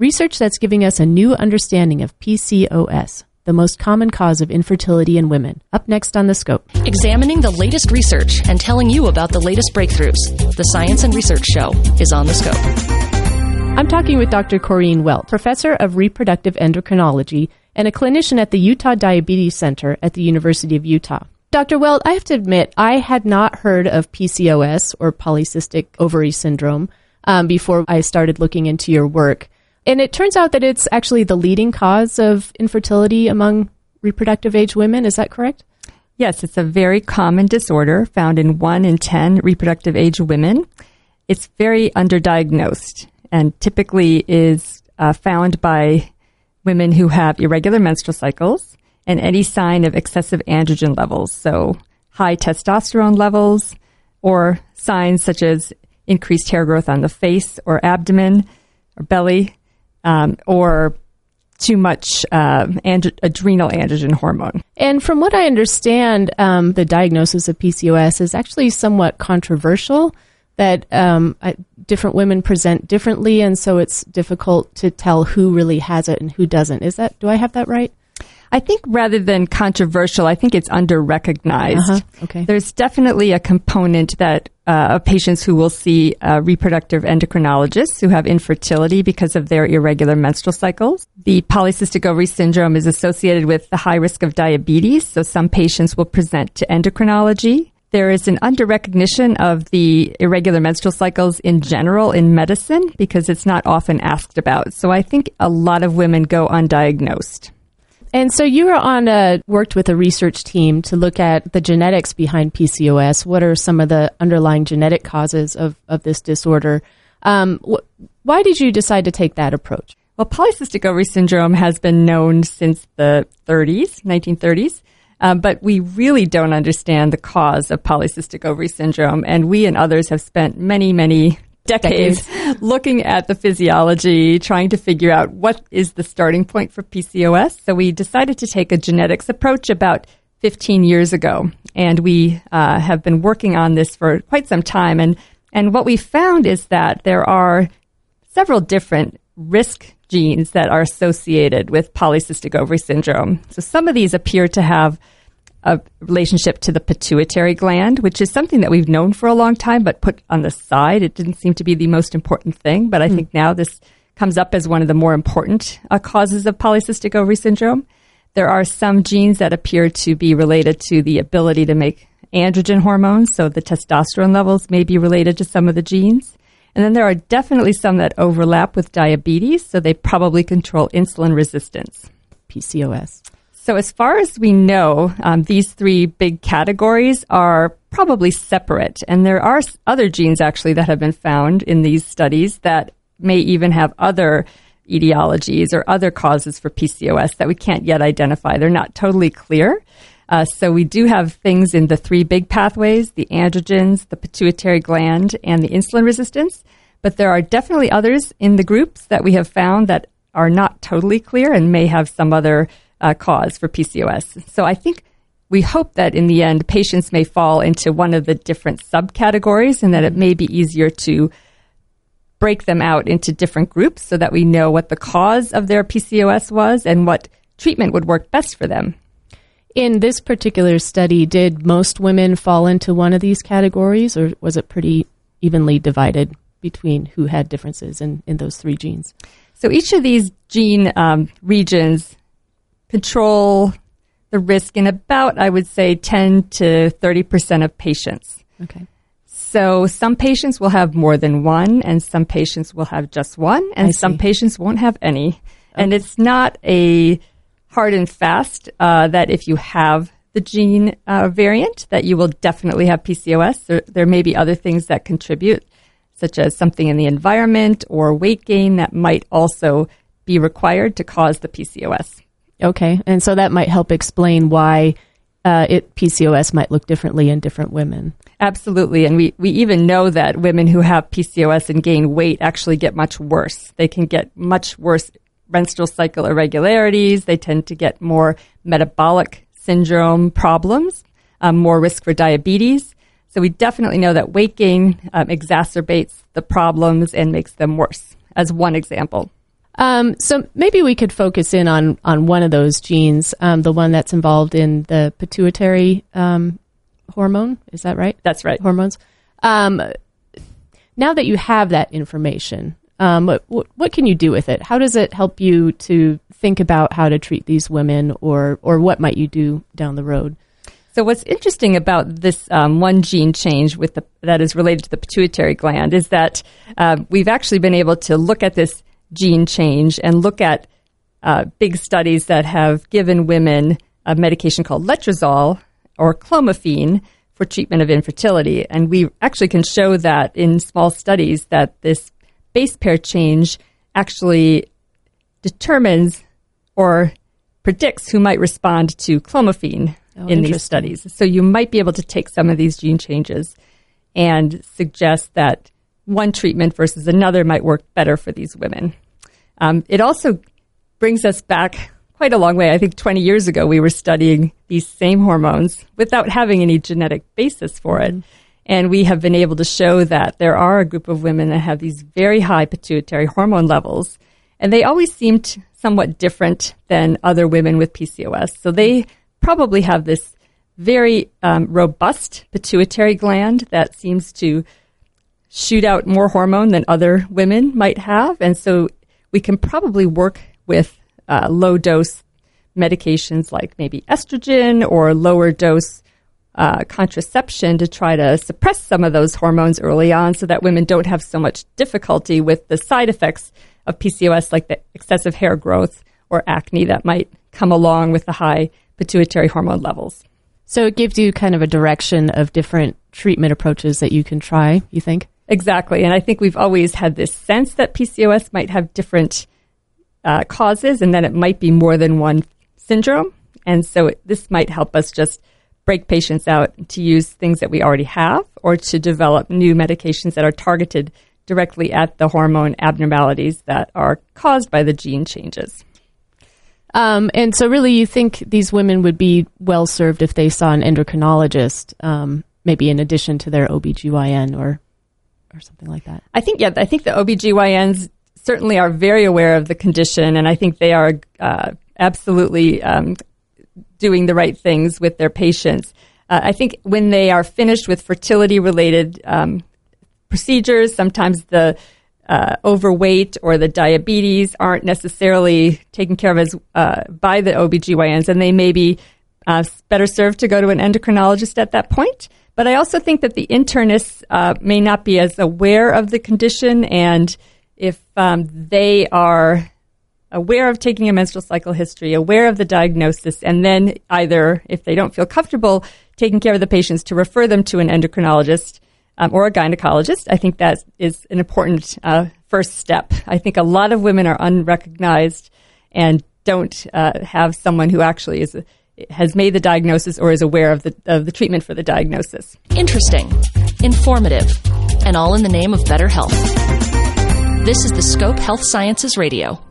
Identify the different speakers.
Speaker 1: research that's giving us a new understanding of PCOS, the most common cause of infertility in women. Up next on The Scope.
Speaker 2: Examining the latest research and telling you about the latest breakthroughs. The Science and Research Show is on The Scope.
Speaker 1: I'm talking with Dr. Corrine Welt, professor of reproductive endocrinology and a clinician at the Utah Diabetes Center at the University of Utah. Dr. Welt, I have to admit, I had not heard of PCOS or polycystic ovary syndrome um, before I started looking into your work. And it turns out that it's actually the leading cause of infertility among reproductive age women. Is that correct?
Speaker 3: Yes, it's a very common disorder found in 1 in 10 reproductive age women. It's very underdiagnosed and typically is uh, found by women who have irregular menstrual cycles and any sign of excessive androgen levels, so high testosterone levels, or signs such as increased hair growth on the face or abdomen or belly, um, or too much uh, and- adrenal androgen hormone.
Speaker 1: And from what I understand, um, the diagnosis of PCOS is actually somewhat controversial. That um, different women present differently, and so it's difficult to tell who really has it and who doesn't. Is that? Do I have that right?
Speaker 3: I think rather than controversial, I think it's underrecognized.
Speaker 1: Uh-huh. Okay.
Speaker 3: There's definitely a component that uh, of patients who will see uh, reproductive endocrinologists who have infertility because of their irregular menstrual cycles. The polycystic ovary syndrome is associated with the high risk of diabetes, so some patients will present to endocrinology. There is an under recognition of the irregular menstrual cycles in general in medicine because it's not often asked about. So I think a lot of women go undiagnosed.
Speaker 1: And so you were on a worked with a research team to look at the genetics behind PCOS. What are some of the underlying genetic causes of, of this disorder? Um, wh- why did you decide to take that approach?
Speaker 3: Well, polycystic ovary syndrome has been known since the 30s, 1930s. Um, but we really don't understand the cause of polycystic ovary syndrome. And we and others have spent many, many decades, decades, looking at the physiology, trying to figure out what is the starting point for PCOS. So we decided to take a genetics approach about 15 years ago, and we uh, have been working on this for quite some time. And and what we found is that there are several different risk genes that are associated with polycystic ovary syndrome. So some of these appear to have a relationship to the pituitary gland, which is something that we've known for a long time, but put on the side. It didn't seem to be the most important thing, but I mm. think now this comes up as one of the more important uh, causes of polycystic ovary syndrome. There are some genes that appear to be related to the ability to make androgen hormones, so the testosterone levels may be related to some of the genes. And then there are definitely some that overlap with diabetes, so they probably control insulin resistance.
Speaker 1: PCOS.
Speaker 3: So, as far as we know, um, these three big categories are probably separate. And there are other genes actually that have been found in these studies that may even have other etiologies or other causes for PCOS that we can't yet identify. They're not totally clear. Uh, so, we do have things in the three big pathways the androgens, the pituitary gland, and the insulin resistance. But there are definitely others in the groups that we have found that are not totally clear and may have some other uh, cause for PCOS. So I think we hope that in the end, patients may fall into one of the different subcategories and that it may be easier to break them out into different groups so that we know what the cause of their PCOS was and what treatment would work best for them.
Speaker 1: In this particular study, did most women fall into one of these categories or was it pretty evenly divided between who had differences in, in those three genes?
Speaker 3: So each of these gene um, regions control the risk in about, I would say, 10 to 30% of patients.
Speaker 1: Okay.
Speaker 3: So some patients will have more than one, and some patients will have just one, and some patients won't have any. Okay. And it's not a hard and fast uh, that if you have the gene uh, variant, that you will definitely have PCOS. There, there may be other things that contribute, such as something in the environment or weight gain that might also be required to cause the PCOS.
Speaker 1: Okay, and so that might help explain why uh, it PCOS might look differently in different women.
Speaker 3: Absolutely, and we we even know that women who have PCOS and gain weight actually get much worse. They can get much worse menstrual cycle irregularities. They tend to get more metabolic syndrome problems, um, more risk for diabetes. So we definitely know that weight gain um, exacerbates the problems and makes them worse. As one example.
Speaker 1: Um, so maybe we could focus in on on one of those genes, um, the one that's involved in the pituitary um, hormone. Is that right?
Speaker 3: That's right.
Speaker 1: Hormones. Um, now that you have that information, um, what, what can you do with it? How does it help you to think about how to treat these women, or or what might you do down the road?
Speaker 3: So what's interesting about this um, one gene change with the, that is related to the pituitary gland is that uh, we've actually been able to look at this gene change and look at uh, big studies that have given women a medication called letrozole or clomiphene for treatment of infertility. And we actually can show that in small studies that this base pair change actually determines or predicts who might respond to clomiphene
Speaker 1: Oh,
Speaker 3: in these studies. So you might be able to take some of these gene changes and suggest that one treatment versus another might work better for these women. Um, it also brings us back quite a long way. I think 20 years ago, we were studying these same hormones without having any genetic basis for it. And we have been able to show that there are a group of women that have these very high pituitary hormone levels, and they always seemed somewhat different than other women with PCOS. So they probably have this very um, robust pituitary gland that seems to shoot out more hormone than other women might have. And so we can probably work with uh, low dose medications like maybe estrogen or lower dose uh, contraception to try to suppress some of those hormones early on so that women don't have so much difficulty with the side effects of PCOS, like the excessive hair growth or acne that might come along with the high pituitary hormone levels.
Speaker 1: So it gives you kind of a direction of different treatment approaches that you can try. You think?
Speaker 3: Exactly. And I think we've always had this sense that PCOS might have different uh, causes and that it might be more than one syndrome. And so it, this might help us just break patients out to use things that we already have or to develop new medications that are targeted directly at the hormone abnormalities that are caused by the gene changes.
Speaker 1: Um, and so, really, you think these women would be well served if they saw an endocrinologist, um, maybe in addition to their OBGYN or or something like that.
Speaker 3: I think, yeah, I think the OBGYNs certainly are very aware of the condition, and I think they are uh, absolutely um, doing the right things with their patients. Uh, I think when they are finished with fertility related um, procedures, sometimes the uh, overweight or the diabetes aren't necessarily taken care of as uh, by the OBGYNs, and they may be uh, better served to go to an endocrinologist at that point. But I also think that the internists uh, may not be as aware of the condition, and if um, they are aware of taking a menstrual cycle history, aware of the diagnosis, and then either, if they don't feel comfortable taking care of the patients, to refer them to an endocrinologist um, or a gynecologist. I think that is an important uh, first step. I think a lot of women are unrecognized and don't uh, have someone who actually is has made the diagnosis or is aware of the of the treatment for the diagnosis.
Speaker 2: Interesting, informative, and all in the name of better health. This is the Scope Health Sciences Radio.